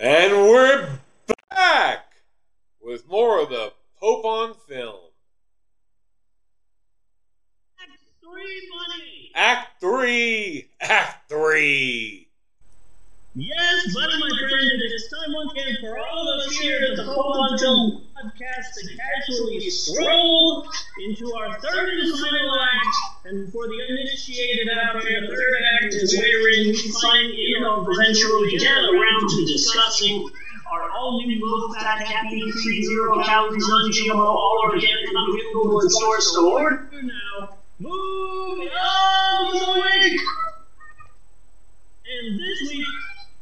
And we're back with more of the Pope on film. Act three, buddy. Act three! Act three! Yes, buddy, my friend, it is time once again for all of us here at the Pope on Film podcast to casually stroll into our third and final act. And for the uninitiated out there, the third act is wherein we find, you know, eventually get around to discussing our all new low fat caffeine free zero calories non GMO all organic unavailable in stores. So order now. Moving on the week. And this week,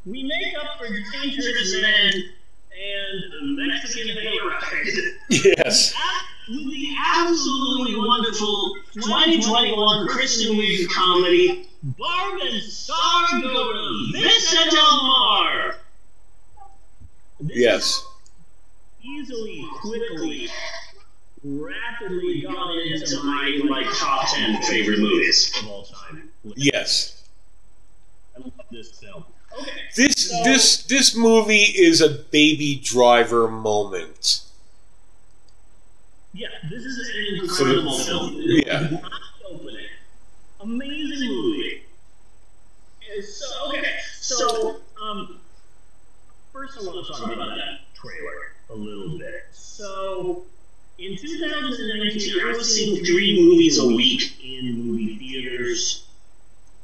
we make up for Dangerous Man and the Mexican Hayride Yes. with the absolutely wonderful 2021 Kristen Wiig comedy, Barb and Star go to Vista Del Mar. This Yes. easily, quickly, rapidly gone into my like top 10 favorite movies of all time. Yes. I love this film. Okay. This So- this this movie is a baby driver moment. Yeah, this is an incredible film. Yeah. Opening. Amazing movie. So, okay, so, um, first I want to talk about that trailer a little bit. So, in 2019, I was seeing three movies a week in movie theaters.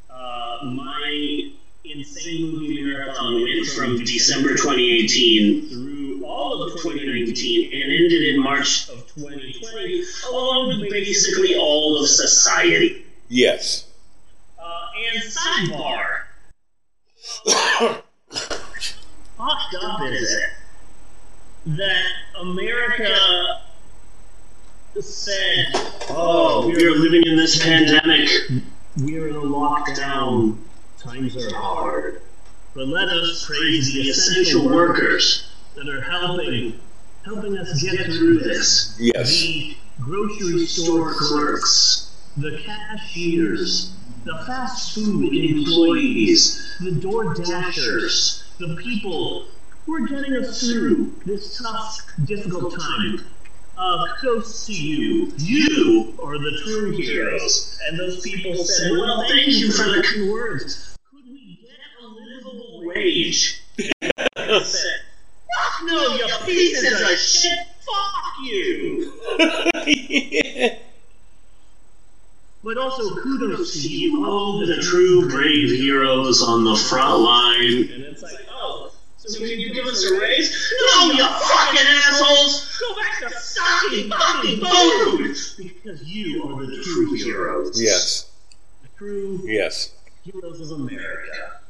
Uh, my insane movie marathon went from December 2018 through all of 2019 and ended in March of 2020, along with basically all of society. Yes. Uh, and sidebar, fucked up is it that America said, "Oh, we are living in this pandemic. We are in a lockdown. Times are hard, but let us praise the essential workers that are helping helping us get through this. Yes. The grocery store clerks, the cashiers, the fast food employees, the door dashers, the people who are getting us through this tough, difficult time. Uh, kudos to you. You are the true heroes. And those people said, well, thank you for the kind words. Could we get a livable wage? I said, fuck no, you pieces of shit. Fuck you. But also kudos to you, all the true brave heroes on the front line. And it's like, oh, so can you give us a raise? No, you fucking assholes! Go back to sucking fucking food! Because you are the true heroes. yes. The true Yes. heroes of America.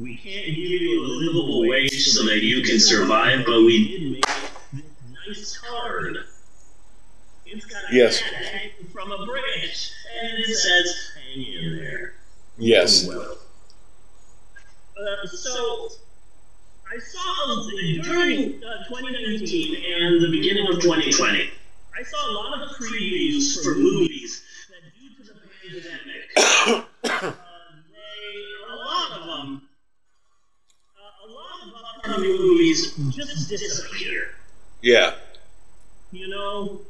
We can't give you a livable wage so that you can survive, but we did make this nice card. It's got a Yes. hat hanging from a bridge, and it says, hang in there. Yes. Well. Uh, so, I saw during uh, 2019 and the beginning of 2020, I saw a lot of previews for movies that, due to the pandemic, uh, they, a lot of them, uh, a lot of upcoming movies just disappear. Yeah. You know,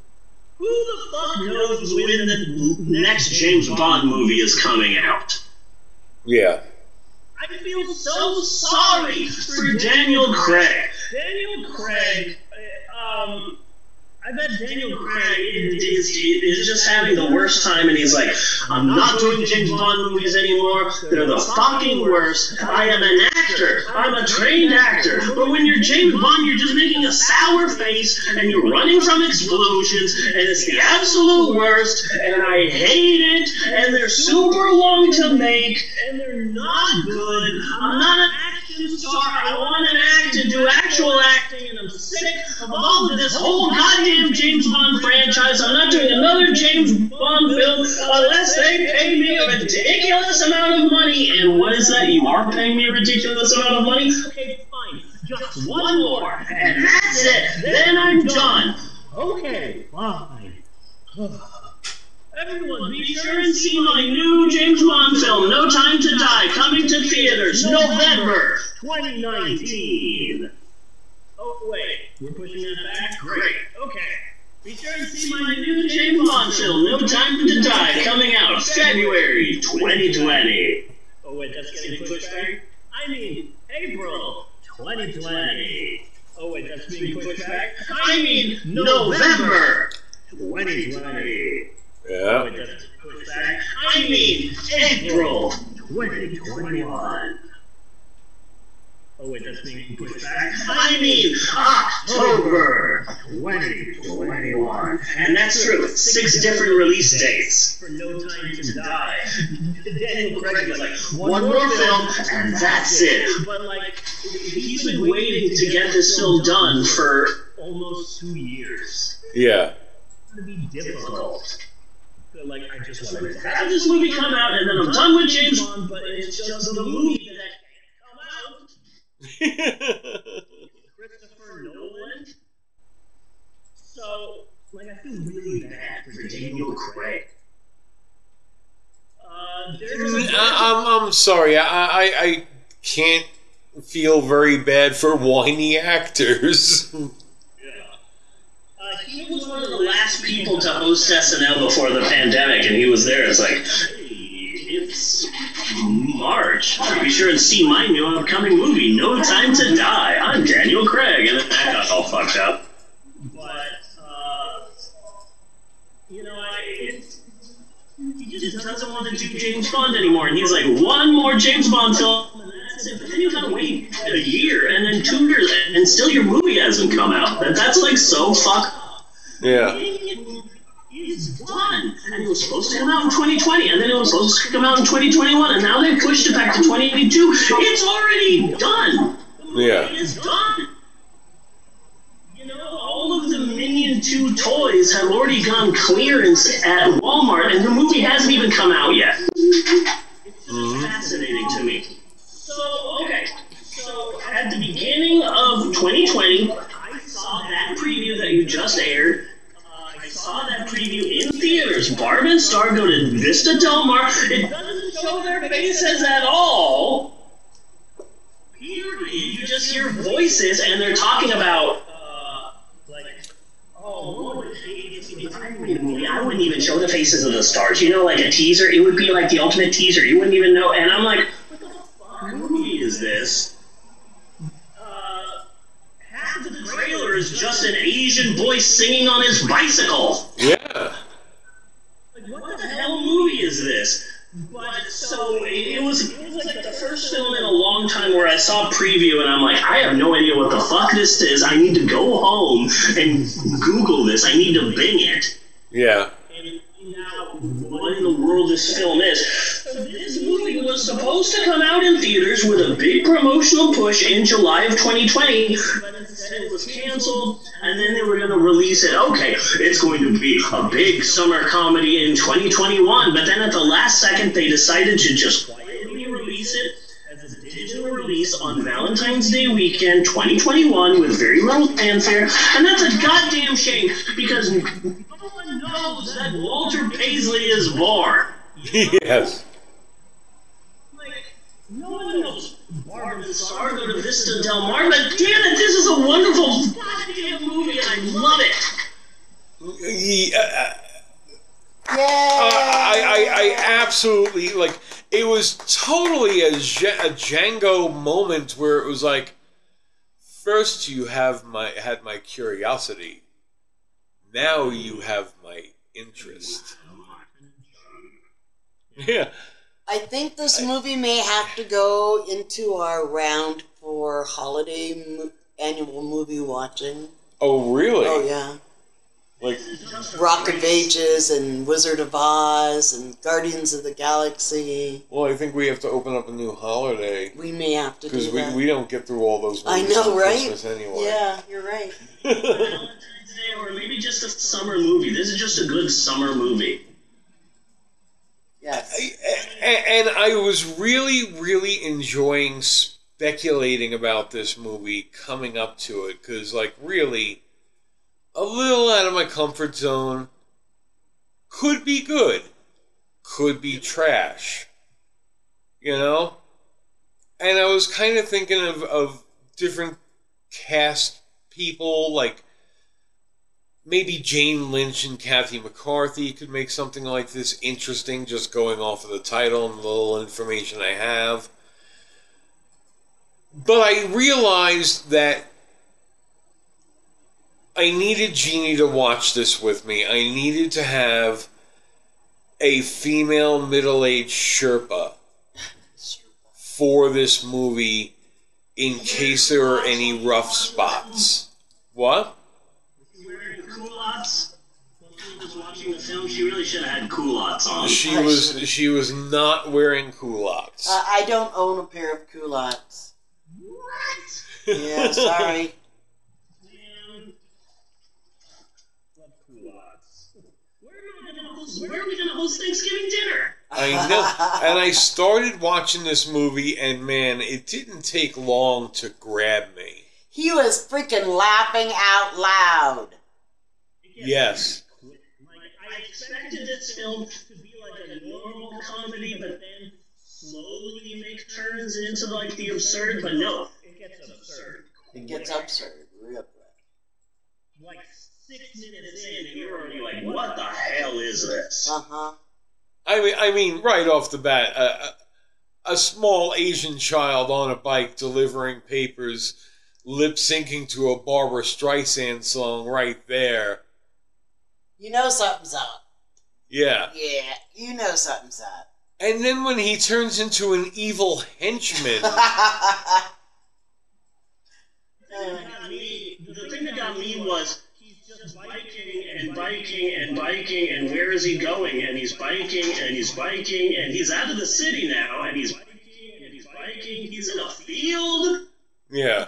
who the fuck knows when the next James Bond movie is coming out? Yeah. I feel so sorry for Daniel Craig. Daniel Craig, uh, um, I bet Daniel Craig is, just having the worst time, and he's like, I'm not doing James Bond movies anymore. They're the fucking worst. I am an actor. I'm a trained actor. But when you're James Bond, you're just making a sour face, and you're running from explosions, and it's the absolute worst, and I hate it, and they're super long to make, and they're not good. I'm not an action star. I want an act and do actual acting, and I'm sick of all of this whole goddamn James Bond franchise. I'm not doing another James Bond film unless they pay me a ridiculous amount of money. And what is that? You are paying me a ridiculous amount of money? Okay, fine. Just one more, and that's it. Then I'm done. Okay, fine. Everyone, be sure and see my new James Bond film, No Time to Die, coming to theaters November 2019. Oh, wait, we're pushing that back? Great, okay. Be sure and see my new James Bond film, No Time to Die, coming out February 2020. Oh, wait, that's getting pushed back? I mean, April 2020. Oh, wait, that's being pushed back? I mean, November 2020. Yeah. Wait, that's pushed back? I mean, April 2021. Oh, wait, that's being pushed back? I mean, October 2021. And that's true. Six different release dates. For No Time to Die. Daniel Craig is like, one more film, and that's it. But, like, he's been waiting to get this film done for almost two years. Yeah. It's going to be difficult. Like, I just want to have this movie come out, and then I'm done with James Bond, but it's just the movie that can't come out. Christopher Nolan. So, like, I feel really bad for Daniel Craig. Uh, I, I'm, I'm sorry. I, I, I can't feel very bad for whiny actors. Uh, he was one of the last people to host SNL before the pandemic, and he was there. It's like, hey, it's March. Be sure and see my new upcoming movie, No Time to Die. I'm Daniel Craig, and then that got all fucked up. But, uh, you know, I, he just doesn't want to do James Bond anymore, and he's like, one more James Bond film. And that's. But then you gotta wait a year and then two years, and still your movie hasn't come out. That, that's like so fucked up. yeah. It's done. And it was supposed to come out in 2020, and then it was supposed to come out in 2021, and now they pushed it back to 2022. It's already done. Yeah. It's done. You know, all of the Minion 2 toys have already gone clearance at Walmart, and the movie hasn't even come out yet. It's just fascinating to me. So, okay. So, at the beginning of 2020, I saw that preview that you just aired. Uh, I saw that preview in Star go to Vista Del Mar. It doesn't show their faces at all. Period. You just hear voices, and they're talking about, uh, like, oh, I wouldn't even show the faces of the stars. You know, like a teaser. It would be like the ultimate teaser. You wouldn't even know. And I'm like, what the fuck movie is this? Uh, half of the trailer is just an Asian boy singing on his bicycle. Yeah. Hell movie is this? But so it, it was it was like the first film in a long time where I saw a preview and I'm like, I have no idea what the fuck this is. I need to go home and Google this. I need to Bing it. Yeah. And now, what in the world this film is? So this movie was supposed to come out in theaters with a big promotional push in July of 2020, but instead it was canceled, and then they were going to release it. Okay, it's going to be a big summer comedy in 2021, but then at the last second they decided to just quietly release it as a digital release on Valentine's Day weekend 2021 with very little fanfare, and that's a goddamn shame because no one knows that Walter Paisley is born. yes. Like, no one knows Barbara and Star go to Vista Del Mar, but damn it, this is a wonderful goddamn movie and I love it. Yeah. Uh, I, I, I absolutely like it was totally a, a Django moment where it was like first you have my had my curiosity now you have my interest yeah I think this movie may have to go into our round for holiday mo- annual movie watching. oh really Oh yeah, like Rock of Ages and Wizard of Oz and Guardians of the Galaxy. well I think we have to open up a new holiday We may have to because do we, that. we don't get through all those I know, on right? Christmas anyway Yeah, you're right. Or maybe just a summer movie. This is just a good summer movie. Yes. A- and I was really, really enjoying speculating about this movie coming up to it because, like, really, a little out of my comfort zone could be good, could be trash. You know? And I was kind of thinking of, of different cast people, like maybe Jane Lynch and Kathy McCarthy could make something like this interesting, just going off of the title and the little information I have. But I realized that I needed Jeannie to watch this with me. I needed to have a female middle aged Sherpa for this movie in case there are any rough spots. What? Wearing culottes. When she was watching the film, she really should have had culottes on. She was she was not wearing culottes. Uh, I don't own a pair of culottes. What? Yeah, sorry. Man. Love culottes. Where am gonna host? Where are we gonna host Thanksgiving dinner? I know. And I started watching this movie, and man, it didn't take long to grab me. he was freaking laughing out loud. Yes. Like I expected this film to be like a normal comedy, but then slowly make turns into like the absurd. But no, it gets absurd. It gets absurd real quick. Like six minutes in, and you're already like, "What the hell is this?" Uh huh. I mean, I mean, right off the bat, a, a, a small Asian child on a bike delivering papers, lip syncing to a Barbra Streisand song right there. You know something's up. Yeah. Yeah, you know something's up. And then when he turns into an evil henchman, thing me, the thing that got me was he's just biking and biking and biking, and where is he going? And he's biking and he's biking, and he's out of the city now, and he's biking and he's biking. He's in a field. yeah.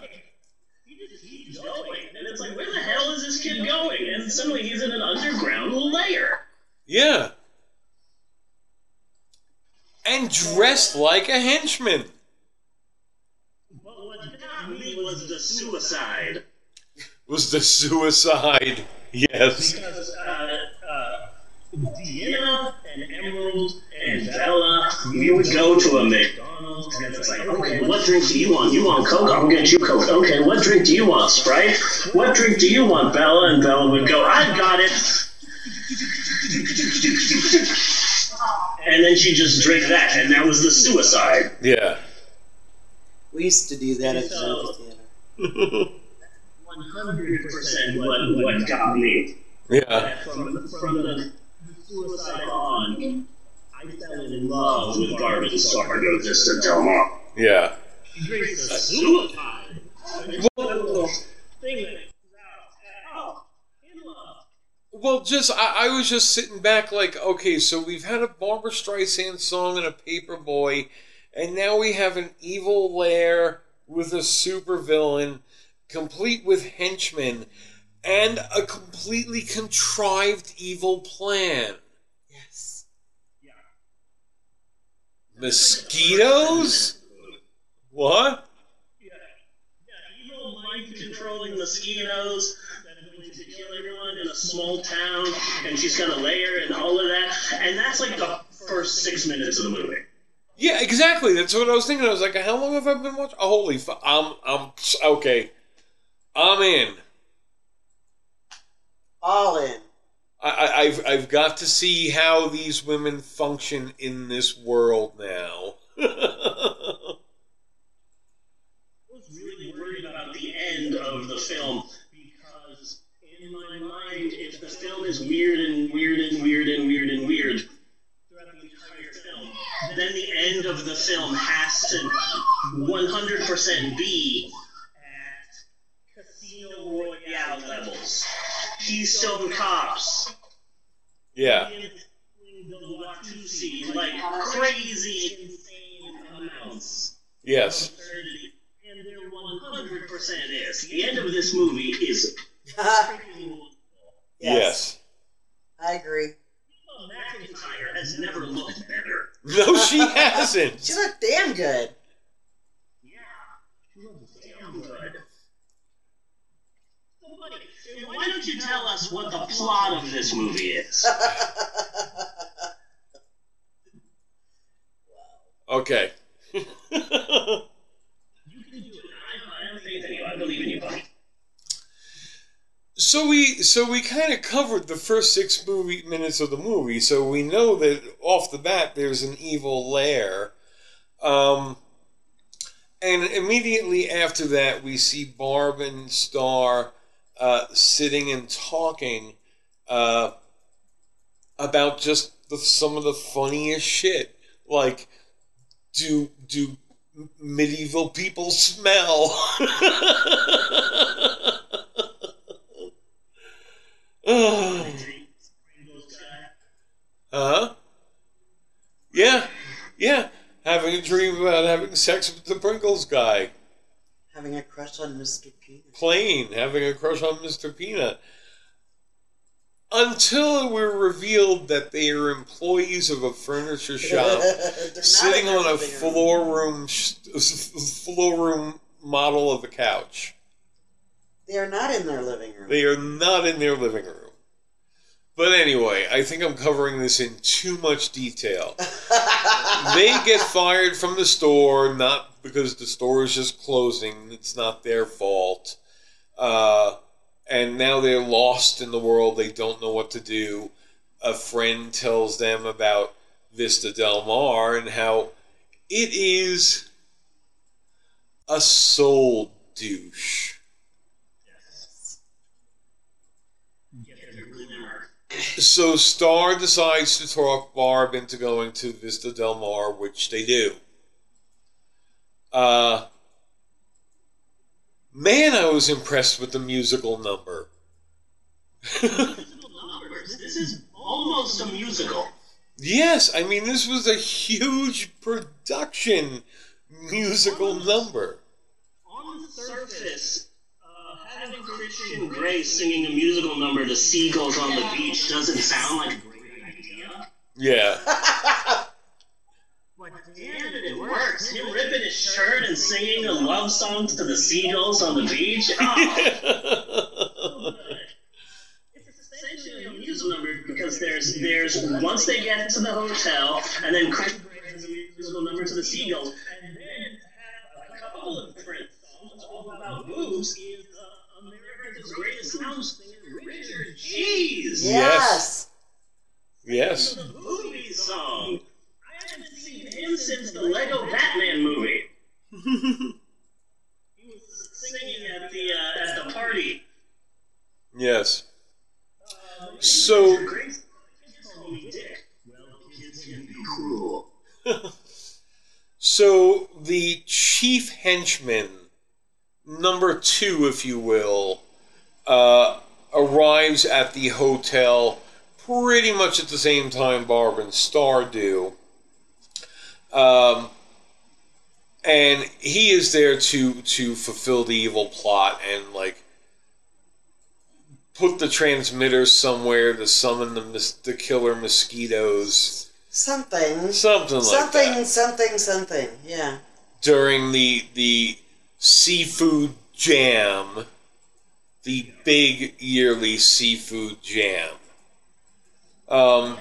He just keeps going, and it's like, where the hell is this kid going? And suddenly he's in an underground lair. Yeah. And dressed like a henchman. But what got me was the suicide. Was the suicide. Yes. Because uh, uh, Deanna and Emerald and Bella, we would go to a McDonald's and it's like, okay, what drink do you want? You want Coke? I'll get you Coke. Okay, what drink do you want? Sprite? What drink do you want, Bella? And Bella would go, I've got it. And then she'd just drank that, and that was the suicide. Yeah. we used to do that at the So- movie theater. 100% what, what got me. Yeah. From, from the, the suicide on, I fell in love with Garvin Sardo just to tell mom. Yeah. She drinks a suicide. It's a little thing that comes out. Oh, in love. Well, just I, I was just sitting back, like, okay, so we've had a Barbra Streisand song and a Paperboy, and now we have an evil lair with a supervillain, complete with henchmen, and a completely contrived evil plan. Mosquitoes? What? Yeah, yeah, evil mind controlling mosquitoes to kill everyone in a small town, and she's got a layer and all of that. And that's like the first six minutes of the movie. Yeah, exactly. That's what I was thinking. I was like, how long have I been watching? Oh, holy fu- I'm, I'm, okay. I'm in. All in. I, I, I've I've got to see how these women function in this world now. I was really worried about the end of the film because, in my mind, if the film is weird and weird and weird and weird and weird throughout the entire film, then the end of the film has to 100% be at Casino Royale levels. Keystone Cops. Yeah, like crazy, insane amounts. yes, absurdity, and there 100% is. The end of this movie is yes. yes. I agree. McEntire has never looked better. No, she hasn't. She looked damn good. Yeah, she looks damn good. So, buddy, why don't you tell us what the plot of this movie is? Okay. You can do it. I, I have faith in you. I believe in you, buddy. So we so we kind of covered the first six movie minutes of the movie, so we know that off the bat there's an evil lair. Um, and immediately after that, we see Barb and Star uh, sitting and talking uh, about just the, some of the funniest shit, like do do medieval people smell? Ugh. Huh? Yeah, yeah. Having a dream about having sex with the Pringles guy. Having a crush on Mr. Peanut. Plain, having a crush on Mr. Peanut. Until we're revealed that they are employees of a furniture shop, sitting in on a floor room, floor room model of a couch. They are not in their living room. They are not in their living room. But anyway, I think I'm covering this in too much detail. they get fired from the store, not because the store is just closing, it's not their fault. Uh, and now they're lost in the world, they don't know what to do. A friend tells them about Vista Del Mar and how it is a soul douche. So Star decides to talk Barb into going to Vista Del Mar, which they do. Uh, man, I was impressed with the musical number. This is almost a musical. yes, I mean this was a huge production musical number. On the surface, uh, having Christian Grey singing a musical number to seagulls on the beach doesn't sound like a great idea. Yeah. But damn it, it works. Him ripping his shirt and singing a love song to the seagulls on the beach. Oh, it's essentially a musical number because there's there's once they get into the hotel and then Christian Grey has a musical number to the seagulls and then have a couple of different songs all about boobs is uh, America's greatest sound singer Richard Cheese. yes. yes. The movie song. I haven't seen him since the Lego Batman movie. He was singing at the uh, at the party. Yes. So Grace called me Dick. Well, kids can be cruel. So the chief henchman, number two, if you will, uh, arrives at the hotel pretty much at the same time Barb and Star do. Um, and he is there to to fulfill the evil plot and like put the transmitter somewhere to summon the the killer mosquitoes, Something. something like something, that something, something. Yeah. during the the seafood jam, the big yearly seafood jam. Um,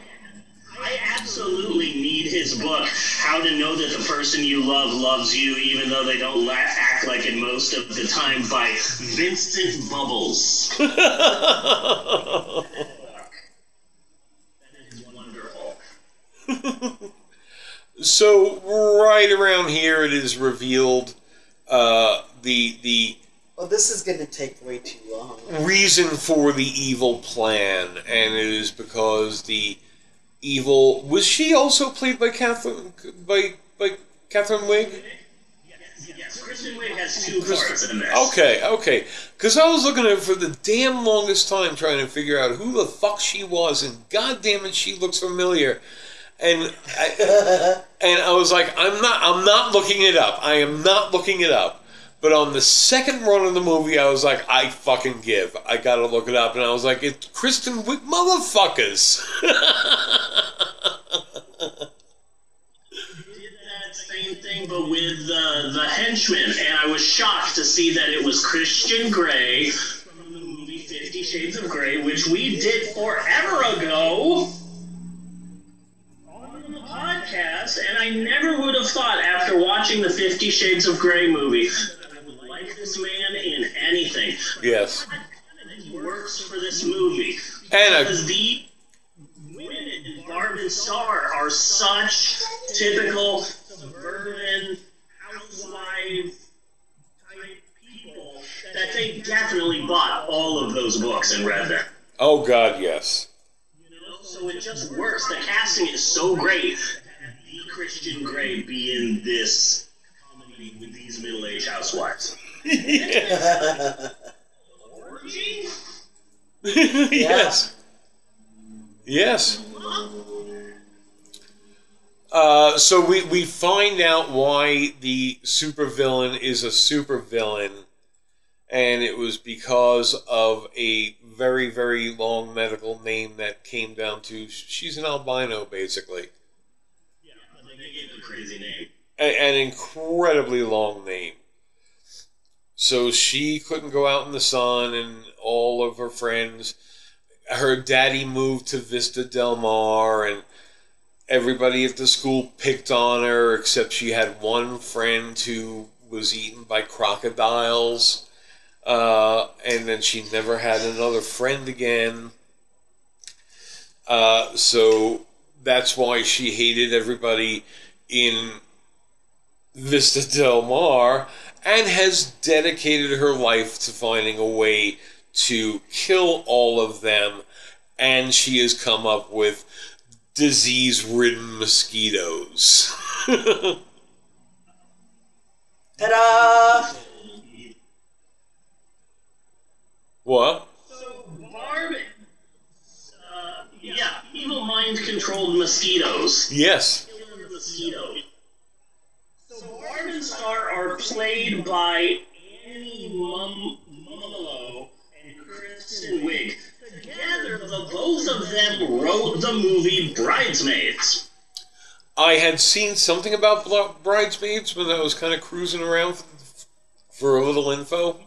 I absolutely need his book, How to Know That the Person You Love Loves You, even though they don't la- act like it most of the time, by Vincent Bubbles. That is wonderful. so right around here, it is revealed uh, the the Well, this is going to take way too long. reason for the evil plan, and it is because the evil was she also played by Catherine by by Catherine Wiig. Yes, yes, Kristen Wiig has two parts in this. Okay, okay. Because I was looking at it for the damn longest time trying to figure out who the fuck she was, and god damn it, she looks familiar. And I, and I was like, I'm not, I'm not looking it up. I am not looking it up. But on the second run of the movie, I was like, I fucking give. I gotta look it up. And I was like, it's Kristen Wiig, motherfuckers. did that same thing, but with uh, the henchman, and I was shocked to see that it was Christian Grey from the movie Fifty Shades of Grey, which we did forever ago on the podcast. And I never would have thought after watching the Fifty Shades of Grey movie that I would like this man in anything. Yes. He works for this movie. And a, the women in Barb and Star are such typical suburban housewife type people that they definitely bought all of those books and read them. oh god, yes. You know, so it just works. The casting is so great. And the Christian Grey be in this comedy with these middle-aged housewives. Orgy? yes. Yes. Uh, so we, we find out why the supervillain is a supervillain, and it was because of a very, very long medical name that came down to she's an albino, basically. Yeah, they gave a crazy name. A- an incredibly long name. So she couldn't go out in the sun, and all of her friends. Her daddy moved to Vista Del Mar, and everybody at the school picked on her, except she had one friend who was eaten by crocodiles. Uh, and then she never had another friend again. Uh, so that's why she hated everybody in Vista Del Mar and has dedicated her life to finding a way to kill all of them. And she has come up with disease ridden mosquitoes. Ta-da! what? So Barb, uh, yeah, evil mind-controlled mosquitoes. Yes. Mosquito. So Barb and Star are played by Annie Mum- both of them wrote the movie Bridesmaids. I had seen something about Bridesmaids when I was kind of cruising around for, for a little info.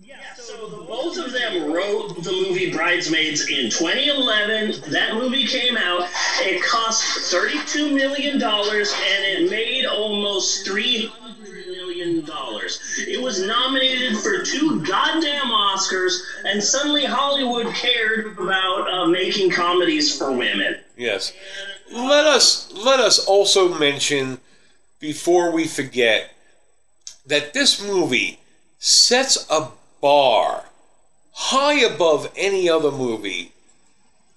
Yeah, so both of them wrote the movie Bridesmaids in 2011. That movie came out. It cost $32 million and it made almost $300 million. It was nominated for two goddamn Oscars, and suddenly Hollywood cared about uh, making comedies for women. Yes. Let us let us also mention before we forget that this movie sets a bar high above any other movie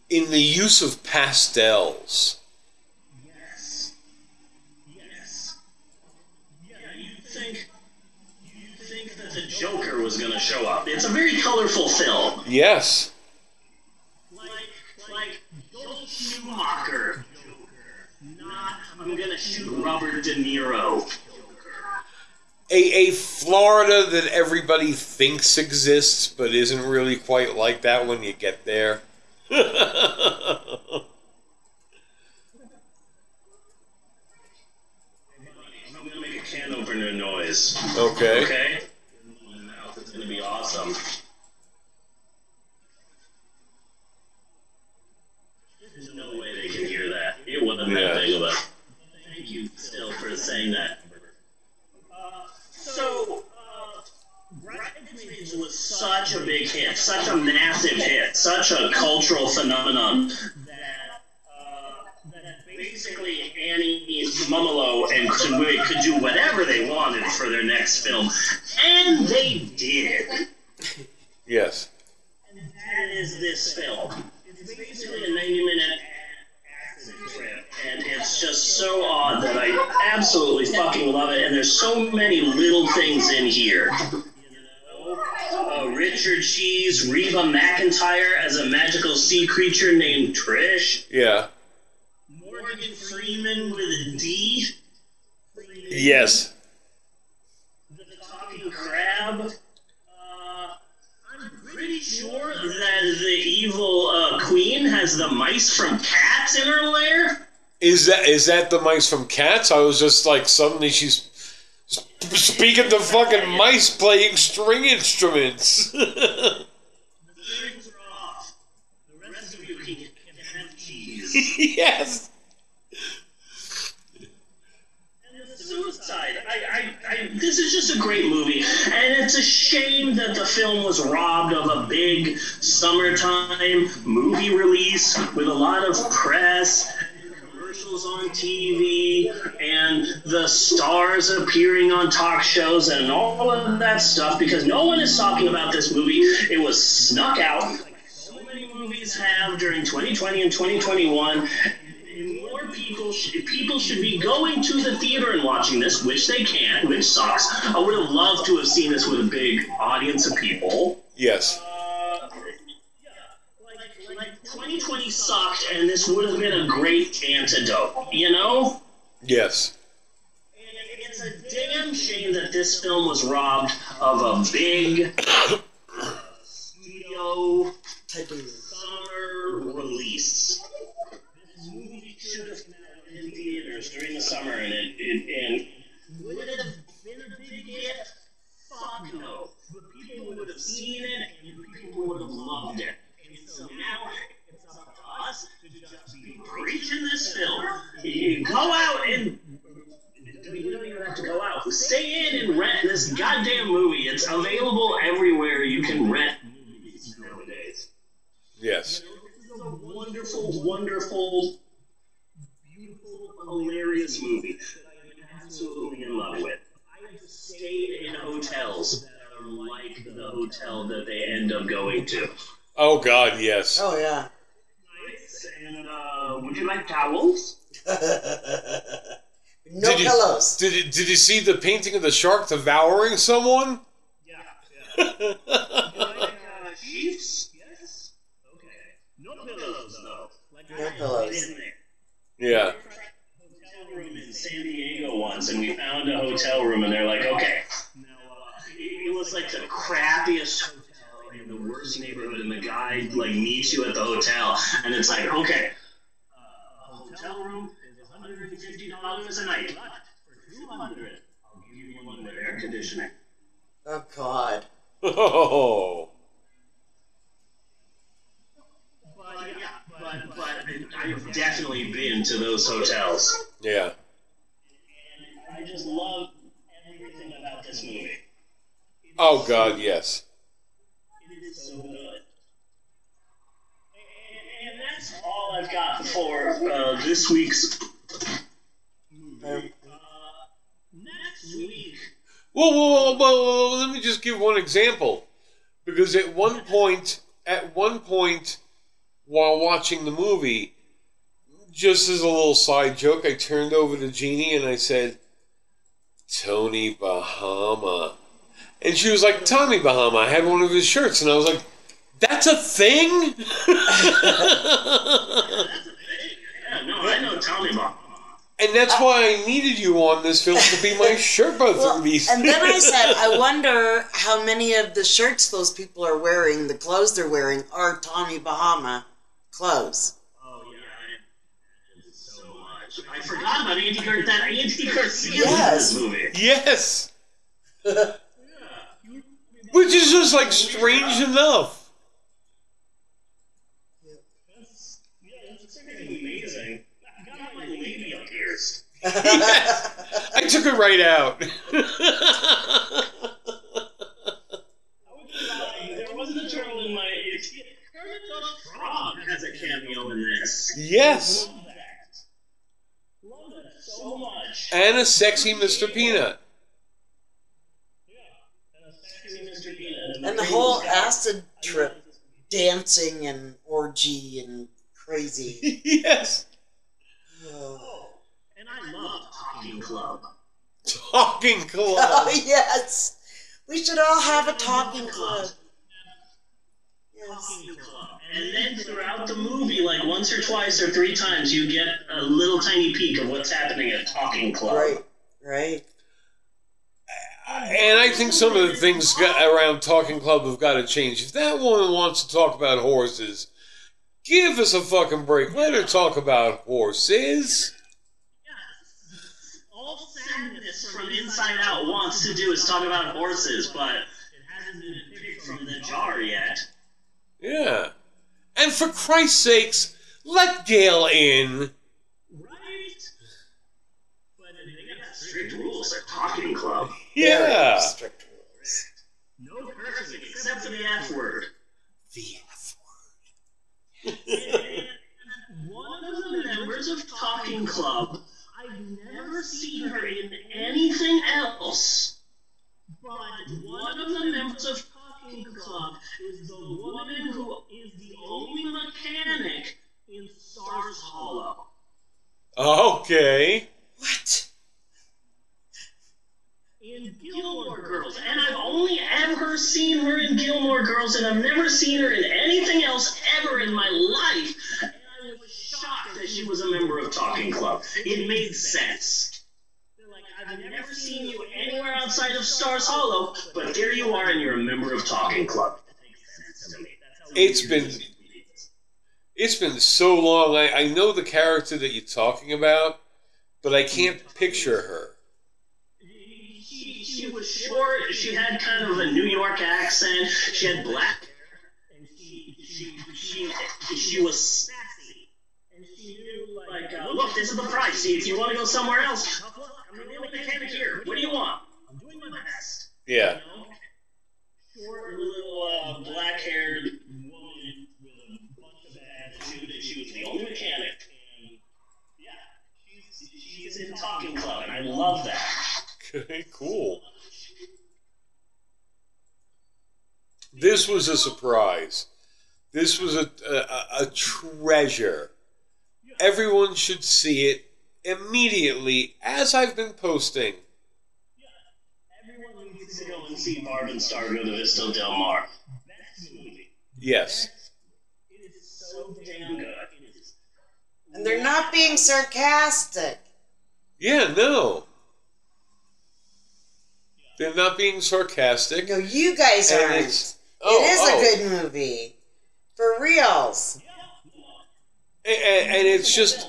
in the use of pastels. That the Joker was gonna show up. It's a very colorful film. Yes. Like like Joel Schumacher. Not I'm gonna shoot Robert De Niro. A, a Florida that everybody thinks exists but isn't really quite like that when you get there. I'm gonna make a can opener noise. okay. Okay? Mouth, It's be awesome. There's no way they can hear that. It wasn't Yeah. that big of a. Thank you still for saying that. Uh, so, uh, Bridesmaids was such a big hit, such a massive hit, such a cultural phenomenon that, that basically Annie Mumolo and Wiig could do whatever they wanted for their next film, and they did. Yes. And that is this film. It's basically a 90 minute accident trip, and it's just so odd that I absolutely fucking love it. And there's so many little things in here. Uh, Richard Cheese, Reba McEntire as a magical sea creature named Trish, Yeah. Freeman with a D, Yes. the talking crab. Uh, I'm pretty sure that the evil uh, queen has the mice from Cats in her lair. Is that is that the mice from Cats? I was just like suddenly she's sp- speaking to fucking mice playing string instruments. The strings are off. The rest of you can, can have cheese. yes. Suicide. I, I, I, this is just a great movie, and it's a shame that the film was robbed of a big summertime movie release with a lot of press commercials on TV and the stars appearing on talk shows and all of that stuff because no one is talking about this movie. It was snuck out like so many movies have during 2020 and 2021. And more people should, people should be going to the theater and watching this, which they can, which sucks. I would have loved to have seen this with a big audience of people. Yes. Uh, like, like 2020 sucked, and this would have been a great antidote, you know? Yes. And It's a damn shame that this film was robbed of a big studio To-do. summer release. This movie should have come out in theaters during the summer, and it, it and would it have been a big hit? Fuck no. But people would have seen it, and people would have loved it. And so now it's up to us to just be preaching this film. You go out and you don't even have to go out. Stay in and rent this goddamn movie. It's available everywhere. You can rent movies nowadays. Yes. This is a wonderful, wonderful, beautiful, hilarious movie that I am absolutely in love with. I have stayed in hotels that are like the hotel that they end up going to. Oh God, yes. Oh yeah. Nice. And uh, would you like towels? no Did you- pillows. Did you, did you see the painting of the shark devouring someone? Yeah. yeah. like uh, sheets? Yes. Okay. No pillows though. Like No I have pillows. Been there. yeah. hotel room in San Diego once, and we found a hotel room, and they're like, okay. Now, uh, it, it was like the crappiest hotel in the worst neighborhood, and the guy like meets you at the hotel, and it's like, okay, uh, a hotel room is 150 dollars a night, but for 200, I'll give you one with air conditioning. Oh God. Oh. But yeah, but but I've definitely been to those hotels. Yeah. And I just love everything about this movie. Oh God, yes. It is so good. And, that's all I've got for uh, this week's. Um, Uh, next week. Well, well, well, well, well, let me just give one example. Because at one point, at one point, while watching the movie, just as a little side joke, I turned over to Jeannie and I said, Tony Bahama. And she was like, Tommy Bahama. I had one of his shirts. And I was like, that's a thing? Yeah, no, I know Tommy Bahama. and that's why I needed you on this film to be my Sherpa well, through these. and then I said, I wonder how many of the shirts those people are wearing, the clothes they're wearing, are Tommy Bahama clothes. Oh, yeah. I, so much. I forgot about Andy Gar- that Andy Garcia Yes. in this movie. yes. Which is just like strange enough. That's, yeah, that's freaking amazing. I got my labia pierced. Yes. I took it right out. I would lie. There wasn't a turtle in my. It's, Kermit the Frog has a cameo in this. Yes. Love that. Love that so much. And a sexy Mr. Peanut. And a sexy Mr. Peanut. and the whole acid trip, dancing and orgy and crazy. yes. Oh, Oh, and I love Talking Club. Talking oh, club. Oh, yes. We should all have a talking club. Yes. Talking Club. And then throughout the movie, like once or twice or three times, you get a little tiny peek of what's happening at Talking Club. Right, right. And I think some of the things got around Talking Club have got to change. If that woman wants to talk about horses, give us a fucking break. Let her talk about horses. All sadness from Inside Out wants to do is talk about horses, but it hasn't been picked from the jar yet. Yeah. And for Christ's sakes, let Gail in. Right? But they got strict rules rules at Talking Club. Very Yeah. strict rules. No cursing except for the F word. The F word. One of the members of Talking Club, I've never seen her in anything else. But one of the members of Talking Club is the woman who is the only mechanic in Stars Hollow. Okay. What? In Gilmore Girls, and I've only ever seen her in Gilmore Girls, and I've never seen her in anything else ever in my life. And I was shocked that she was a member of Talking Club. It made sense. I've never seen you anywhere outside of Stars Hollow, but there you are, and you're a member of Talking Club. That makes sense to me. That's how It's been- It's been so long. I, I know the character that you're talking about, but I can't picture her. She, she was short. She had kind of a New York accent. She had black hair, and she she she she was sassy. And she knew like, uh, look, this is the price. See if you want to go somewhere else, tough luck. I'm the only mechanic here. What do you want? I'm doing my best. Yeah. You know? Short little uh, black-haired woman with a bunch of attitude, and she was the only mechanic. And yeah, she's she's in Talking Club, and I love that. Okay, cool. This was a surprise. This was a, a, a treasure. Everyone should see it immediately, as I've been posting. To go and see Barb and Star Go to Vista Del Mar. Movie. Yes. It is so damn good. And they're not being sarcastic. Yeah, no. They're not being sarcastic. No, you guys And aren't. oh, it is oh. a good movie. For reals. And, and it's just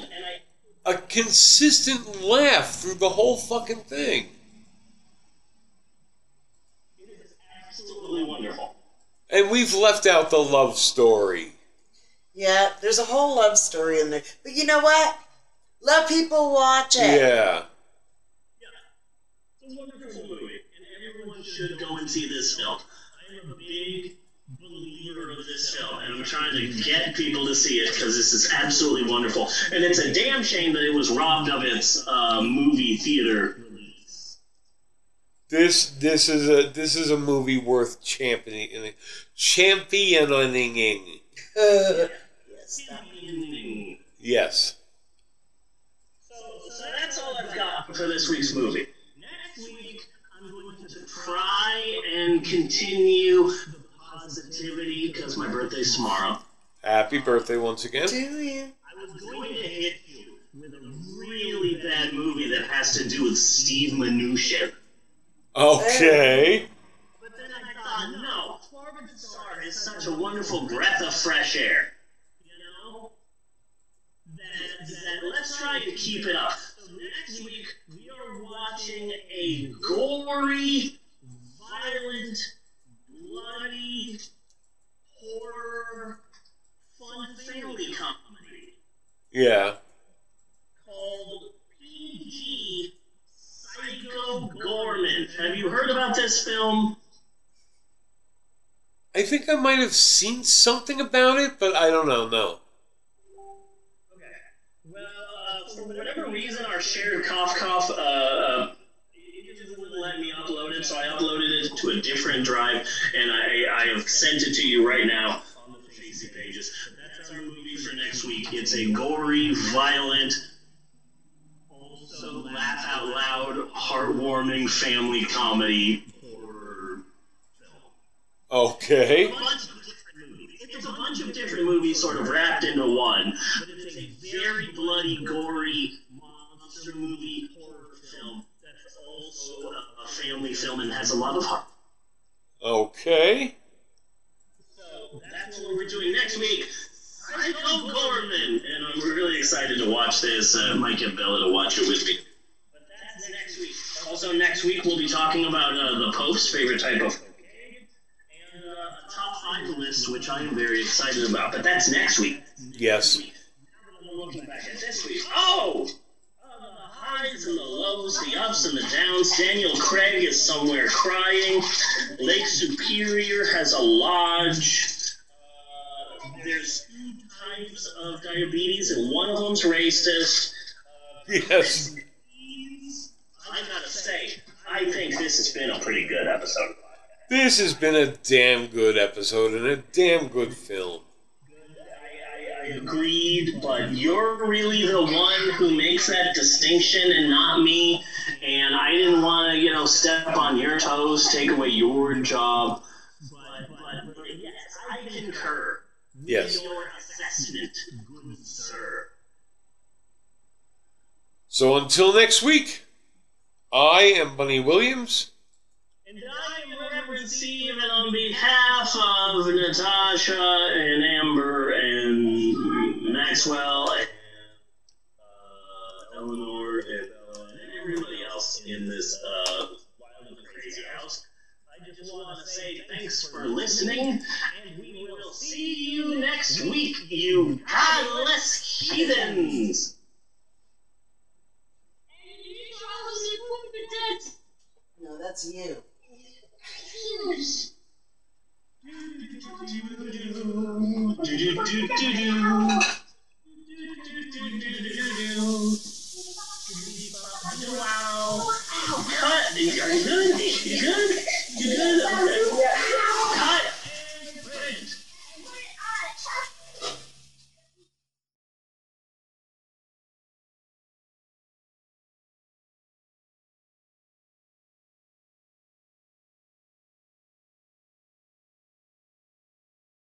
a consistent laugh through the whole fucking thing. it is absolutely wonderful. And we've left out the love story. Yeah, there's a whole love story in there. But you know what? Let people watch it. Yeah. It's a wonderful movie, and everyone should go and see this film. I am a big believer of this film, and I'm trying to get people to see it because this is absolutely wonderful. And it's a damn shame that it was robbed of its uh, movie theater release. This this is a this is a movie worth championing championing. yes. Yes. So, so that's all I've got for this week's movie. Next week, I'm going to try and continue the positivity because my birthday's tomorrow. Happy birthday once again. Do you? I was going to hit you with a really bad movie that has to do with Steve Mnuchin. Okay. But then I thought, no, Barb and Star is such a wonderful breath of fresh air. You know? That, that let's try to keep it up. So next week, we are watching a gory, violent, bloody, horror, fun family comedy Yeah. Have you heard about this film? I think I might have seen something about it, but I don't know. No. Okay. Well, uh, for whatever reason, our shared cough cough, uh, uh, it just wouldn't let me upload it, so I uploaded it to a different drive, and I, I have sent it to you right now on the Facey pages. That's our movie for next week. It's a gory, violent, also laugh out loud, heartwarming family comedy horror film. Okay. a bunch of different movies. It's a bunch of different movies sort of wrapped into one, but it's a very bloody, gory monster movie horror film that's also a family film and has a lot of heart. Okay. So that's what we're doing next week. Psycho Goreman, and I'm really excited to watch this. Uh, might get Bella to watch it with me. But that's next week. Also, next week we'll be talking about uh, the Pope's favorite type of cocaine and uh, a top five list, which I am very excited about. But that's next week. Yes. I'm looking back at this week. Oh! Uh, the highs and the lows, the ups and the downs. Daniel Craig is somewhere crying. Lake Superior has a lodge. Uh, there's two types of diabetes, and one of them's racist. Yes. I gotta say, I think this has been a pretty good episode. This has been a damn good episode and a damn good film. I, I, I agreed, but you're really the one who makes that distinction and not me. And I didn't want to, you know, step on your toes, take away your job. But, but, but yes, I concur. Yes. Your assessment, good sir. So until next week, I am Bunny Williams. And I am Reverend Steve, and on behalf of Natasha and Amber and Maxwell and uh, Eleanor and and everybody else in this uh, wild and crazy house, I just want to say thanks for listening, will see you next week, you godless heathens! No, that's you. Wow. Cut. Are you good?